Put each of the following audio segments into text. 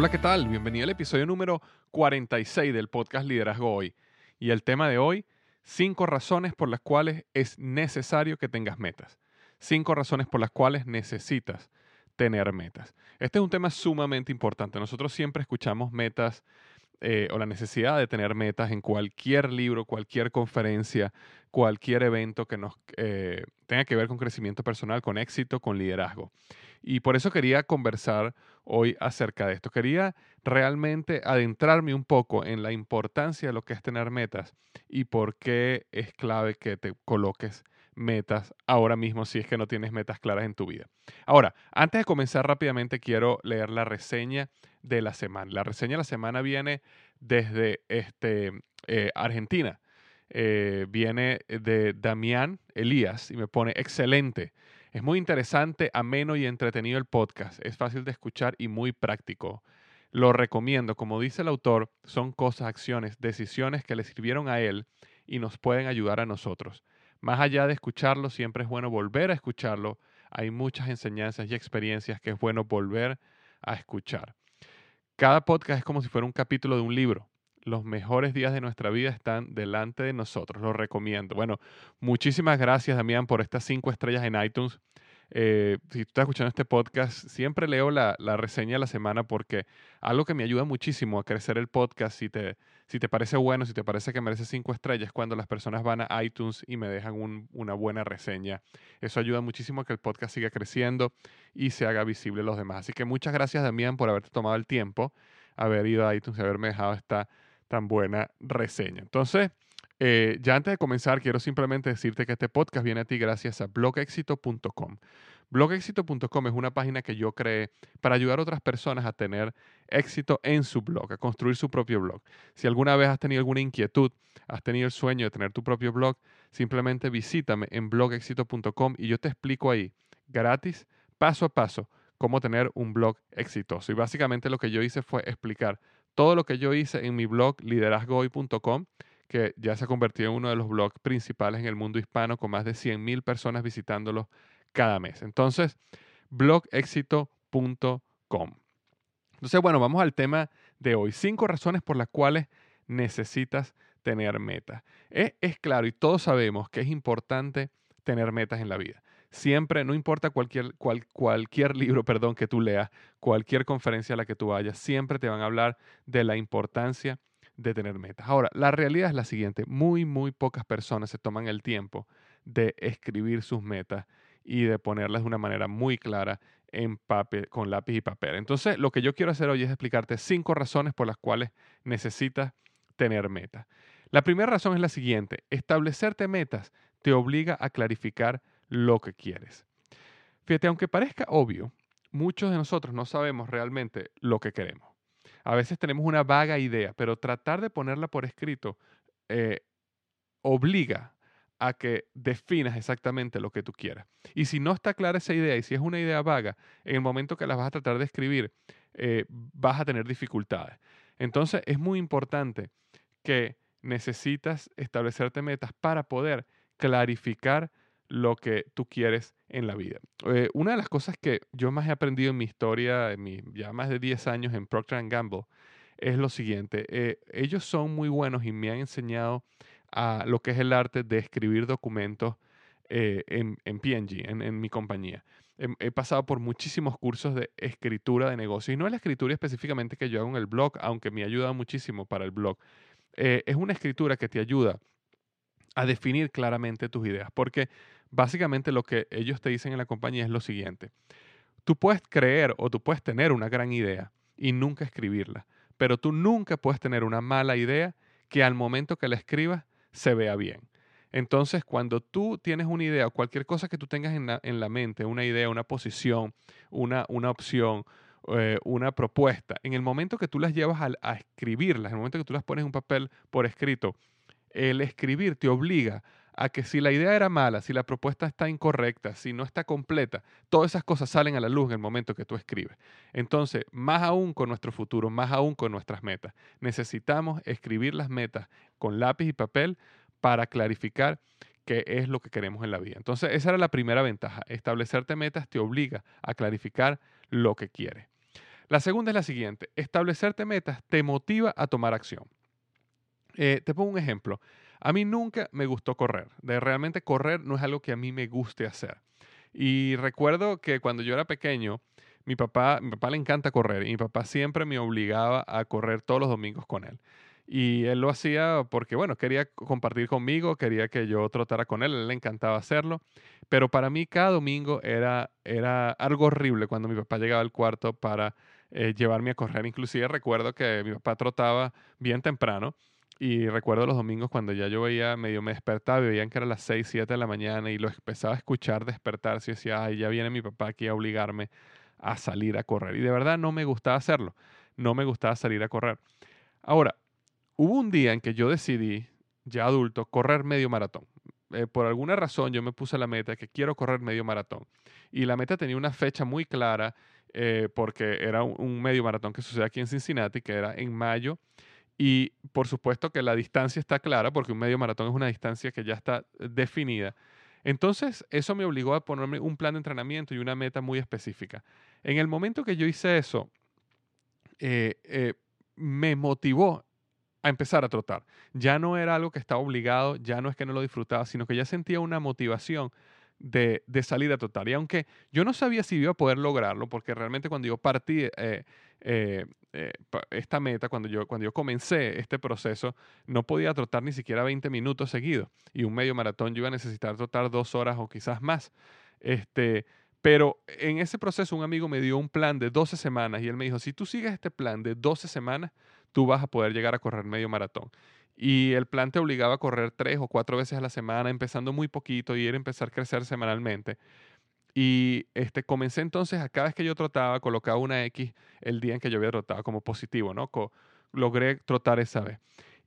Hola, ¿qué tal? Bienvenido al episodio número 46 del podcast Liderazgo Hoy. Y el tema de hoy, cinco razones por las cuales es necesario que tengas metas. Cinco razones por las cuales necesitas tener metas. Este es un tema sumamente importante. Nosotros siempre escuchamos metas eh, o la necesidad de tener metas en cualquier libro, cualquier conferencia, cualquier evento que nos eh, tenga que ver con crecimiento personal, con éxito, con liderazgo. Y por eso quería conversar hoy acerca de esto. Quería realmente adentrarme un poco en la importancia de lo que es tener metas y por qué es clave que te coloques metas ahora mismo si es que no tienes metas claras en tu vida. Ahora, antes de comenzar rápidamente quiero leer la reseña de la semana. La reseña de la semana viene desde este, eh, Argentina. Eh, viene de Damián Elías y me pone excelente. Es muy interesante, ameno y entretenido el podcast. Es fácil de escuchar y muy práctico. Lo recomiendo. Como dice el autor, son cosas, acciones, decisiones que le sirvieron a él y nos pueden ayudar a nosotros. Más allá de escucharlo, siempre es bueno volver a escucharlo. Hay muchas enseñanzas y experiencias que es bueno volver a escuchar. Cada podcast es como si fuera un capítulo de un libro los mejores días de nuestra vida están delante de nosotros. Lo recomiendo. Bueno, muchísimas gracias, Damián, por estas cinco estrellas en iTunes. Eh, si tú estás escuchando este podcast, siempre leo la, reseña de la semana porque algo que me ayuda muchísimo a crecer el podcast, si te, si te parece bueno, si te parece que merece cinco estrellas, cuando las personas van a iTunes y me dejan una buena reseña. Eso ayuda muchísimo a que el podcast siga creciendo y se haga visible a los demás. Así que muchas gracias, Damián, por haberte tomado el tiempo, haber ido a iTunes y haberme dejado esta tan buena reseña. Entonces, eh, ya antes de comenzar, quiero simplemente decirte que este podcast viene a ti gracias a blogexito.com. Blogexito.com es una página que yo creé para ayudar a otras personas a tener éxito en su blog, a construir su propio blog. Si alguna vez has tenido alguna inquietud, has tenido el sueño de tener tu propio blog, simplemente visítame en blogexito.com y yo te explico ahí, gratis, paso a paso, cómo tener un blog exitoso. Y básicamente lo que yo hice fue explicar todo lo que yo hice en mi blog liderazgohoy.com, que ya se ha convertido en uno de los blogs principales en el mundo hispano, con más de 100.000 personas visitándolo cada mes. Entonces, blogexito.com. Entonces, bueno, vamos al tema de hoy. Cinco razones por las cuales necesitas tener metas. Es, es claro y todos sabemos que es importante tener metas en la vida. Siempre, no importa cualquier, cualquier libro perdón, que tú leas, cualquier conferencia a la que tú vayas, siempre te van a hablar de la importancia de tener metas. Ahora, la realidad es la siguiente, muy, muy pocas personas se toman el tiempo de escribir sus metas y de ponerlas de una manera muy clara en papel, con lápiz y papel. Entonces, lo que yo quiero hacer hoy es explicarte cinco razones por las cuales necesitas tener metas. La primera razón es la siguiente, establecerte metas te obliga a clarificar lo que quieres. Fíjate, aunque parezca obvio, muchos de nosotros no sabemos realmente lo que queremos. A veces tenemos una vaga idea, pero tratar de ponerla por escrito eh, obliga a que definas exactamente lo que tú quieras. Y si no está clara esa idea y si es una idea vaga, en el momento que la vas a tratar de escribir, eh, vas a tener dificultades. Entonces es muy importante que necesitas establecerte metas para poder clarificar lo que tú quieres en la vida. Eh, una de las cosas que yo más he aprendido en mi historia, en mi, ya más de 10 años en Procter Gamble, es lo siguiente. Eh, ellos son muy buenos y me han enseñado a lo que es el arte de escribir documentos eh, en, en, PNG, en, mi compañía. He, pasado por muchísimos cursos de escritura de negocios y no es la escritura específicamente que yo hago en el blog, aunque me ha ayudado muchísimo para el blog. Es una escritura que te ayuda a definir claramente tus ideas, porque básicamente lo que ellos te dicen en la compañía es lo siguiente. Tú puedes creer o tú puedes tener una gran idea y nunca escribirla, pero tú nunca puedes tener una mala idea que al momento que la escribas se vea bien. Entonces, cuando tú tienes una idea o cualquier cosa que tú tengas en la, mente, una idea, una posición, una, una opción, eh, una propuesta, en el momento que tú las llevas a, a escribirlas, en el momento que tú las pones en un papel por escrito, el escribir te obliga a que si la idea era mala, si la propuesta está incorrecta, si no está completa, todas esas cosas salen a la luz en el momento que tú escribes. Entonces, más aún con nuestro futuro, más aún con nuestras metas, necesitamos escribir las metas con lápiz y papel para clarificar qué es lo que queremos en la vida. Entonces, esa era la primera ventaja. Establecerte metas te obliga a clarificar lo que quieres. La segunda es la siguiente. Establecerte metas te motiva a tomar acción. Eh, te pongo un ejemplo. A mí nunca me gustó correr. De realmente correr no es algo que a mí me guste hacer. Y recuerdo que cuando yo era pequeño, mi papá, mi papá le encanta correr y mi papá siempre me obligaba a correr todos los domingos con él. Y él lo hacía porque, bueno, quería compartir conmigo, quería que yo trotara con él, a él le encantaba hacerlo. Pero para mí cada domingo era, era algo horrible cuando mi papá llegaba al cuarto para eh, llevarme a correr. Inclusive recuerdo que mi papá trotaba bien temprano y recuerdo los domingos cuando ya yo veía, medio me despertaba veían que era las 6, 7 de la mañana y lo empezaba a escuchar despertarse y decía, ay, ya viene mi papá aquí a obligarme a salir a correr. Y de verdad no me gustaba hacerlo, no me gustaba salir a correr. Ahora, hubo un día en que yo decidí, ya adulto, correr medio maratón. Eh, por alguna razón yo me puse la meta que quiero correr medio maratón. Y la meta tenía una fecha muy clara eh, porque era un, un medio maratón que sucede aquí en Cincinnati, que era en mayo y por supuesto que la distancia está clara, porque un medio maratón es una distancia que ya está definida. Entonces, eso me obligó a ponerme un plan de entrenamiento y una meta muy específica. En el momento que yo hice eso, eh, eh, me motivó a empezar a trotar. Ya no era algo que estaba obligado, ya no es que no lo disfrutaba, sino que ya sentía una motivación de, salir a trotar. Y aunque yo no sabía si iba a poder lograrlo, porque realmente cuando yo partí eh, eh, eh, esta meta, cuando yo, cuando yo comencé este proceso, no podía trotar ni siquiera 20 minutos seguidos. Y un medio maratón yo iba a necesitar trotar dos horas o quizás más. Este, pero en ese proceso un amigo me dio un plan de 12 semanas y él me dijo, si tú sigues este plan de 12 semanas, tú vas a poder llegar a correr medio maratón. Y el plan te obligaba a correr tres o cuatro veces a la semana, empezando muy poquito y era empezar a crecer semanalmente. Y este, comencé entonces a cada vez que yo trotaba, colocaba una X el día en que yo había trotado como positivo, ¿no? logré trotar esa vez.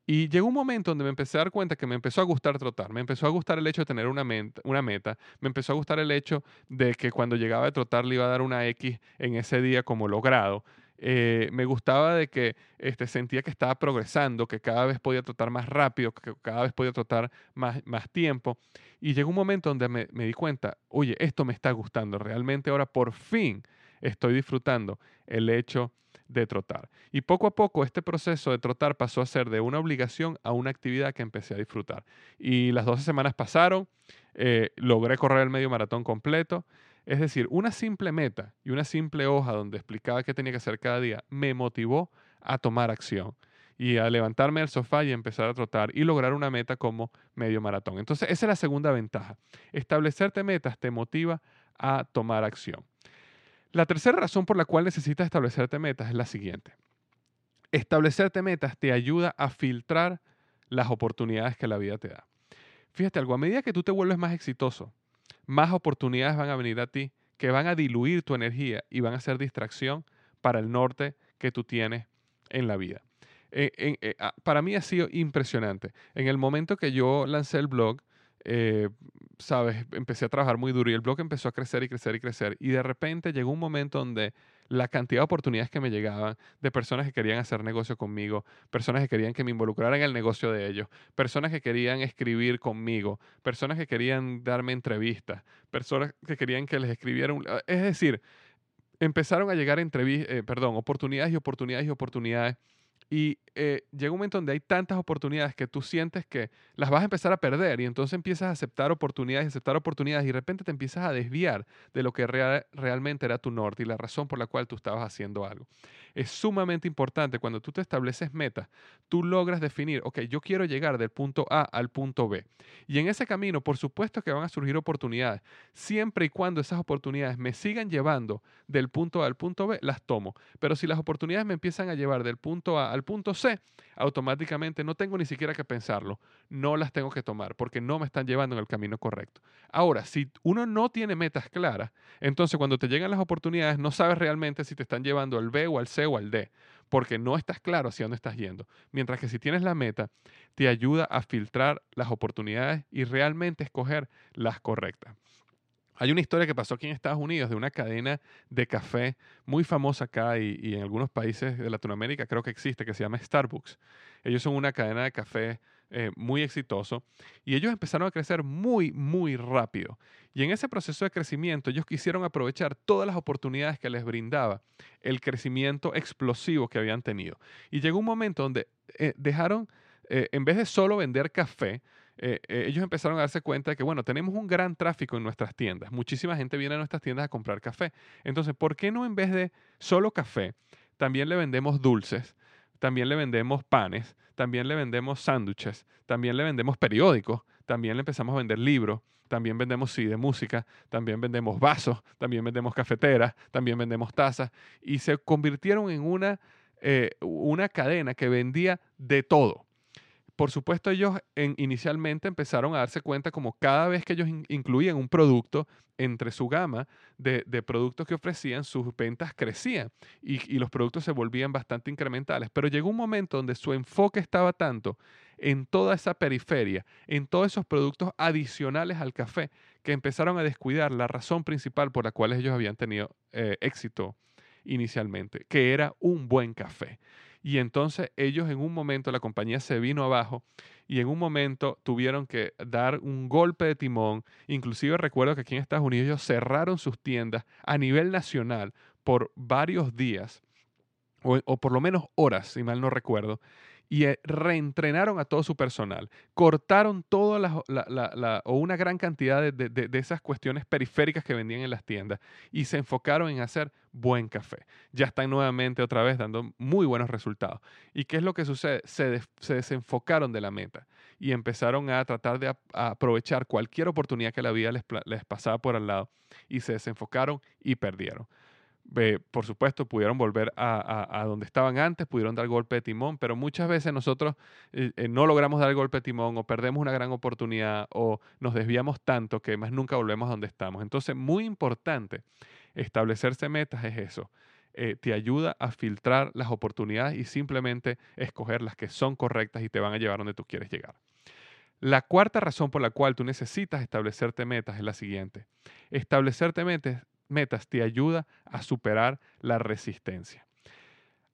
Y llegó un momento donde me empecé a dar cuenta que me empezó a gustar trotar, me empezó a gustar el hecho de tener una, una meta, me empezó a gustar el hecho de que cuando llegaba a trotar le iba a dar una X en ese día como logrado. Eh, me gustaba de que este, sentía que estaba progresando, que cada vez podía trotar más rápido, que cada vez podía trotar más, tiempo. Y llegó un momento donde me, me di cuenta, oye, esto me está gustando, realmente ahora por fin estoy disfrutando el hecho de trotar. Y poco a poco este proceso de trotar pasó a ser de una obligación a una actividad que empecé a disfrutar. Y las 12 semanas pasaron, eh, logré correr el medio maratón completo es decir, una simple meta y una simple hoja donde explicaba qué tenía que hacer cada día me motivó a tomar acción y a levantarme del sofá y empezar a trotar y lograr una meta como medio maratón. Entonces, esa es la segunda ventaja. Establecerte metas te motiva a tomar acción. La tercera razón por la cual necesitas establecerte metas es la siguiente. Establecerte metas te ayuda a filtrar las oportunidades que la vida te da. Fíjate algo, a medida que tú te vuelves más exitoso, más oportunidades van a venir a ti que van a diluir tu energía y van a ser distracción para el norte que tú tienes en la vida. Eh, eh, ah, para mí ha sido impresionante. En el momento que yo lancé el blog, eh, sabes, empecé a trabajar muy duro y el blog empezó a crecer y crecer y crecer. Y de repente llegó un momento donde la cantidad de oportunidades que me llegaban de personas que querían hacer negocio conmigo, personas que querían que me involucrara en el negocio de ellos, personas que querían escribir conmigo, personas que querían darme entrevistas, personas que querían que les escribiera. Es decir, empezaron a llegar entrevistas, eh, perdón, oportunidades y oportunidades y oportunidades y eh, llega un momento donde hay tantas oportunidades que tú sientes que las vas a empezar a perder y entonces empiezas a aceptar oportunidades, aceptar oportunidades y de repente te empiezas a desviar de lo que realmente era tu norte y la razón por la cual tú estabas haciendo algo. Es sumamente importante cuando tú te estableces metas, tú logras definir, ok, yo quiero llegar del punto A al punto B. Y en ese camino, por supuesto que van a surgir oportunidades. Siempre y cuando esas oportunidades me sigan llevando del punto A al punto B, las tomo. Pero si las oportunidades me empiezan a llevar del punto A al punto C, automáticamente no tengo ni siquiera que pensarlo, no las tengo que tomar porque no me están llevando en el camino correcto. Ahora, si uno no tiene metas claras, entonces cuando te llegan las oportunidades no sabes realmente si te están llevando al B o al C o al D, porque no estás claro hacia dónde estás yendo. Mientras que si tienes la meta, te ayuda a filtrar las oportunidades y realmente escoger las correctas. Hay una historia que pasó aquí en Estados Unidos de una cadena de café muy famosa acá y, en algunos países de Latinoamérica creo que existe, que se llama Starbucks. Ellos son una cadena de café eh, muy exitoso y ellos empezaron a crecer muy, muy rápido. Y en ese proceso de crecimiento ellos quisieron aprovechar todas las oportunidades que les brindaba el crecimiento explosivo que habían tenido. Y llegó un momento donde eh, dejaron, eh, en vez de solo vender café, eh, eh, ellos empezaron a darse cuenta de que, bueno, tenemos un gran tráfico en nuestras tiendas. Muchísima gente viene a nuestras tiendas a comprar café. Entonces, ¿por qué no en vez de solo café, también le vendemos dulces, también le vendemos panes, también le vendemos sándwiches, también le vendemos periódicos, también le empezamos a vender libros, también vendemos sí de música, también vendemos vasos, también vendemos cafeteras, también vendemos tazas y se convirtieron en una, eh, una cadena que vendía de todo por supuesto, ellos inicialmente empezaron a darse cuenta como cada vez que ellos incluían un producto entre su gama de, productos que ofrecían, sus ventas crecían y, los productos se volvían bastante incrementales. Pero llegó un momento donde su enfoque estaba tanto en toda esa periferia, en todos esos productos adicionales al café, que empezaron a descuidar la razón principal por la cual ellos habían tenido eh, éxito inicialmente, que era un buen café. Y entonces ellos en un momento, la compañía se vino abajo y en un momento tuvieron que dar un golpe de timón. Inclusive recuerdo que aquí en Estados Unidos ellos cerraron sus tiendas a nivel nacional por varios días, o, o por lo menos horas, si mal no recuerdo y eh, reentrenaron a todo su personal, cortaron toda la, o una gran cantidad de, de, esas cuestiones periféricas que vendían en las tiendas y se enfocaron en hacer buen café. Ya están nuevamente otra vez dando muy buenos resultados. ¿Y qué es lo que sucede? Se, se desenfocaron de la meta y empezaron a tratar de aprovechar cualquier oportunidad que la vida les, les pasaba por al lado y se desenfocaron y perdieron por supuesto, pudieron volver a, donde estaban antes, pudieron dar golpe de timón, pero muchas veces nosotros eh, eh, no logramos dar golpe de timón o perdemos una gran oportunidad o nos desviamos tanto que más nunca volvemos a donde estamos. Entonces, muy importante establecerse metas es eso. Eh, te ayuda a filtrar las oportunidades y simplemente escoger las que son correctas y te van a llevar donde tú quieres llegar. La cuarta razón por la cual tú necesitas establecerte metas es la siguiente. Establecerte metas metas te ayuda a superar la resistencia.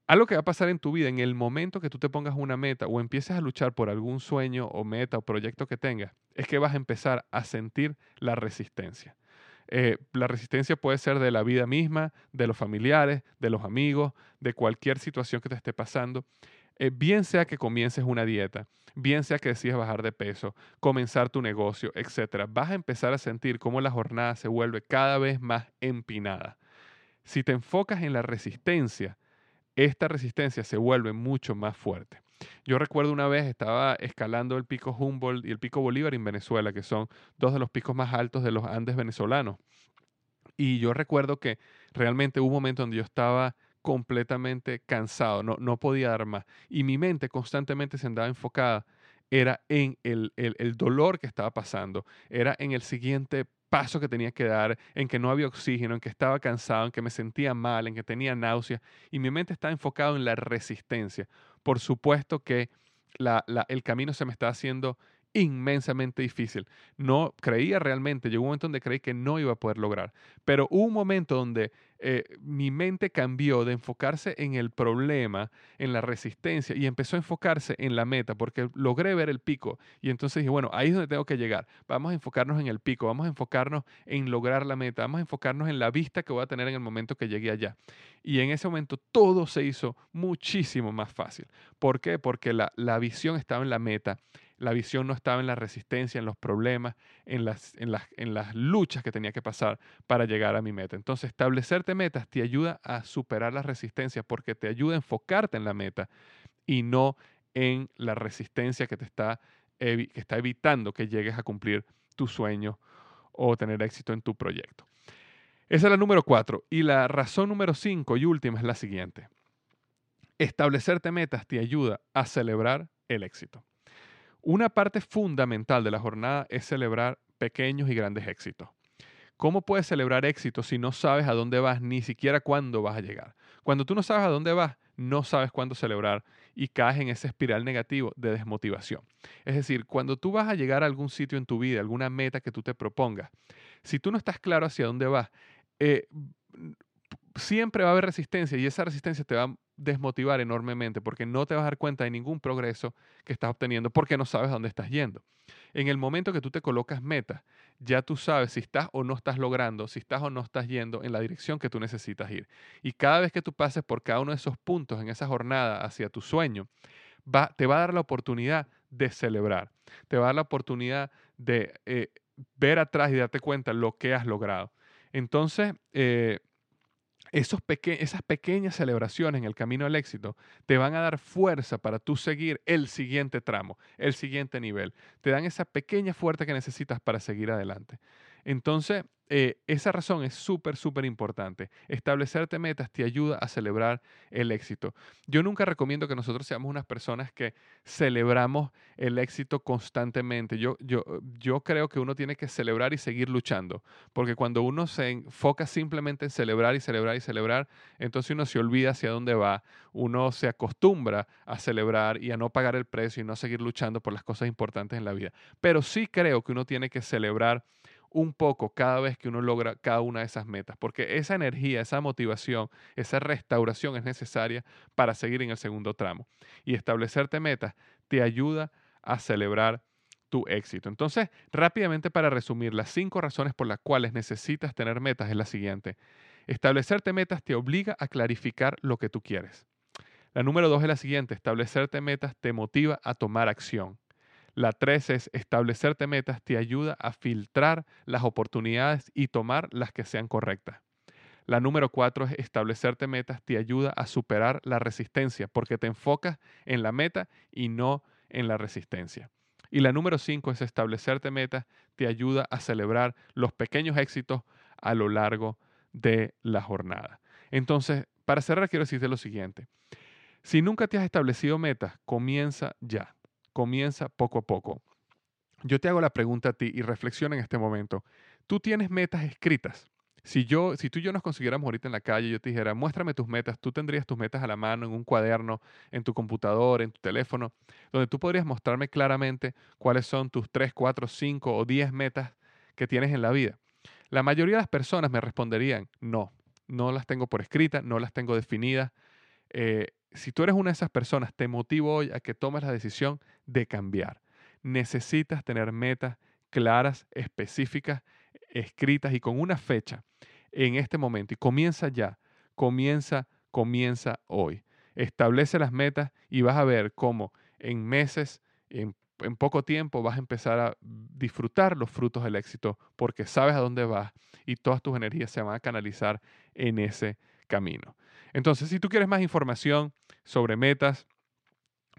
Algo que va a pasar en tu vida en el momento que tú te pongas una meta o empieces a luchar por algún sueño o meta o proyecto que tengas, es que vas a empezar a sentir la resistencia. Eh, la resistencia puede ser de la vida misma, de los familiares, de los amigos, de cualquier situación que te esté pasando. Eh, bien sea que comiences una dieta, bien sea que decidas bajar de peso, comenzar tu negocio, etc., vas a empezar a sentir cómo la jornada se vuelve cada vez más empinada. Si te enfocas en la resistencia, esta resistencia se vuelve mucho más fuerte. Yo recuerdo una vez estaba escalando el pico Humboldt y el pico Bolívar en Venezuela, que son dos de los picos más altos de los Andes venezolanos. Y yo recuerdo que realmente hubo un momento donde yo estaba completamente cansado, no, podía dar más. Y mi mente constantemente se andaba enfocada, era en el, dolor que estaba pasando, era en el siguiente paso que tenía que dar, en que no había oxígeno, en que estaba cansado, en que me sentía mal, en que tenía náuseas, y mi mente estaba enfocada en la resistencia. Por supuesto que el camino se me está haciendo inmensamente difícil. No creía realmente, llegó un momento donde creí que no iba a poder lograr, pero un momento donde eh, mi mente cambió de enfocarse en el problema, en la resistencia, y empezó a enfocarse en la meta, porque logré ver el pico. Y entonces dije, bueno, ahí es donde tengo que llegar. Vamos a enfocarnos en el pico, vamos a enfocarnos en lograr la meta, vamos a enfocarnos en la vista que voy a tener en el momento que llegue allá. Y en ese momento todo se hizo muchísimo más fácil. ¿Por qué? Porque la, la visión estaba en la meta la visión no estaba en la resistencia, en los problemas, en las, en las, en las luchas que tenía que pasar para llegar a mi meta. Entonces, establecerte metas te ayuda a superar las resistencias porque te ayuda a enfocarte en la meta y no en la resistencia que te está, que está evitando que llegues a cumplir tu sueño o tener éxito en tu proyecto. Esa es la número cuatro. Y la razón número cinco y última es la siguiente. Establecerte metas te ayuda a celebrar el éxito. Una parte fundamental de la jornada es celebrar pequeños y grandes éxitos. ¿Cómo puedes celebrar éxitos si no sabes a dónde vas, ni siquiera cuándo vas a llegar? Cuando tú no sabes a dónde vas, no sabes cuándo celebrar y caes en ese espiral negativo de desmotivación. Es decir, cuando tú vas a llegar a algún sitio en tu vida, alguna meta que tú te propongas, si tú no estás claro hacia dónde vas, eh, siempre va a haber resistencia y esa resistencia te va desmotivar enormemente porque no te vas a dar cuenta de ningún progreso que estás obteniendo porque no sabes a dónde estás yendo. En el momento que tú te colocas metas, ya tú sabes si estás o no estás logrando, si estás o no estás yendo en la dirección que tú necesitas ir. Y cada vez que tú pases por cada uno de esos puntos en esa jornada hacia tu sueño, va, te va a dar la oportunidad de celebrar, te va a dar la oportunidad de eh, ver atrás y darte cuenta lo que has logrado. Entonces, eh, esos esas pequeñas celebraciones en el camino al éxito te van a dar fuerza para tú seguir el siguiente tramo, el siguiente nivel. Te dan esa pequeña fuerza que necesitas para seguir adelante. Entonces, eh, esa razón es súper, súper importante. Establecerte metas te ayuda a celebrar el éxito. Yo nunca recomiendo que nosotros seamos unas personas que celebramos el éxito constantemente. Yo, yo, yo creo que uno tiene que celebrar y seguir luchando, porque cuando uno se enfoca simplemente en celebrar y celebrar y celebrar, entonces uno se olvida hacia dónde va, uno se acostumbra a celebrar y a no pagar el precio y no seguir luchando por las cosas importantes en la vida. Pero sí creo que uno tiene que celebrar un poco cada vez que uno logra cada una de esas metas, porque esa energía, esa motivación, esa restauración es necesaria para seguir en el segundo tramo. Y establecerte metas te ayuda a celebrar tu éxito. Entonces, rápidamente para resumir, las cinco razones por las cuales necesitas tener metas es la siguiente. Establecerte metas te obliga a clarificar lo que tú quieres. La número dos es la siguiente, establecerte metas te motiva a tomar acción. La tres es establecerte metas te ayuda a filtrar las oportunidades y tomar las que sean correctas. La número cuatro es establecerte metas te ayuda a superar la resistencia porque te enfocas en la meta y no en la resistencia. Y la número cinco es establecerte metas te ayuda a celebrar los pequeños éxitos a lo largo de la jornada. Entonces, para cerrar, quiero decirte lo siguiente. Si nunca te has establecido metas, comienza ya comienza poco a poco. Yo te hago la pregunta a ti y reflexiona en este momento. ¿Tú tienes metas escritas? Si, yo, si tú y yo nos consiguiéramos ahorita en la calle, yo te dijera, muéstrame tus metas, tú tendrías tus metas a la mano, en un cuaderno, en tu computador, en tu teléfono, donde tú podrías mostrarme claramente cuáles son tus 3, 4, 5 o 10 metas que tienes en la vida. La mayoría de las personas me responderían, no, no las tengo por escrita, no las tengo definidas. Eh, si tú eres una de esas personas, te motivo hoy a que tomes la decisión de cambiar. Necesitas tener metas claras, específicas, escritas y con una fecha en este momento. Y comienza ya, comienza, comienza hoy. Establece las metas y vas a ver cómo en meses, en, en poco tiempo, vas a empezar a disfrutar los frutos del éxito porque sabes a dónde vas y todas tus energías se van a canalizar en ese camino. Entonces, si tú quieres más información sobre metas,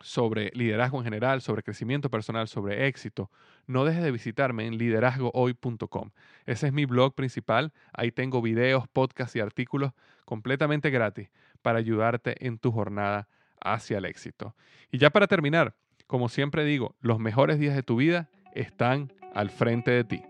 sobre liderazgo en general, sobre crecimiento personal, sobre éxito, no dejes de visitarme en liderazgohoy.com. Ese es mi blog principal. Ahí tengo videos, podcasts y artículos completamente gratis para ayudarte en tu jornada hacia el éxito. Y ya para terminar, como siempre digo, los mejores días de tu vida están al frente de ti.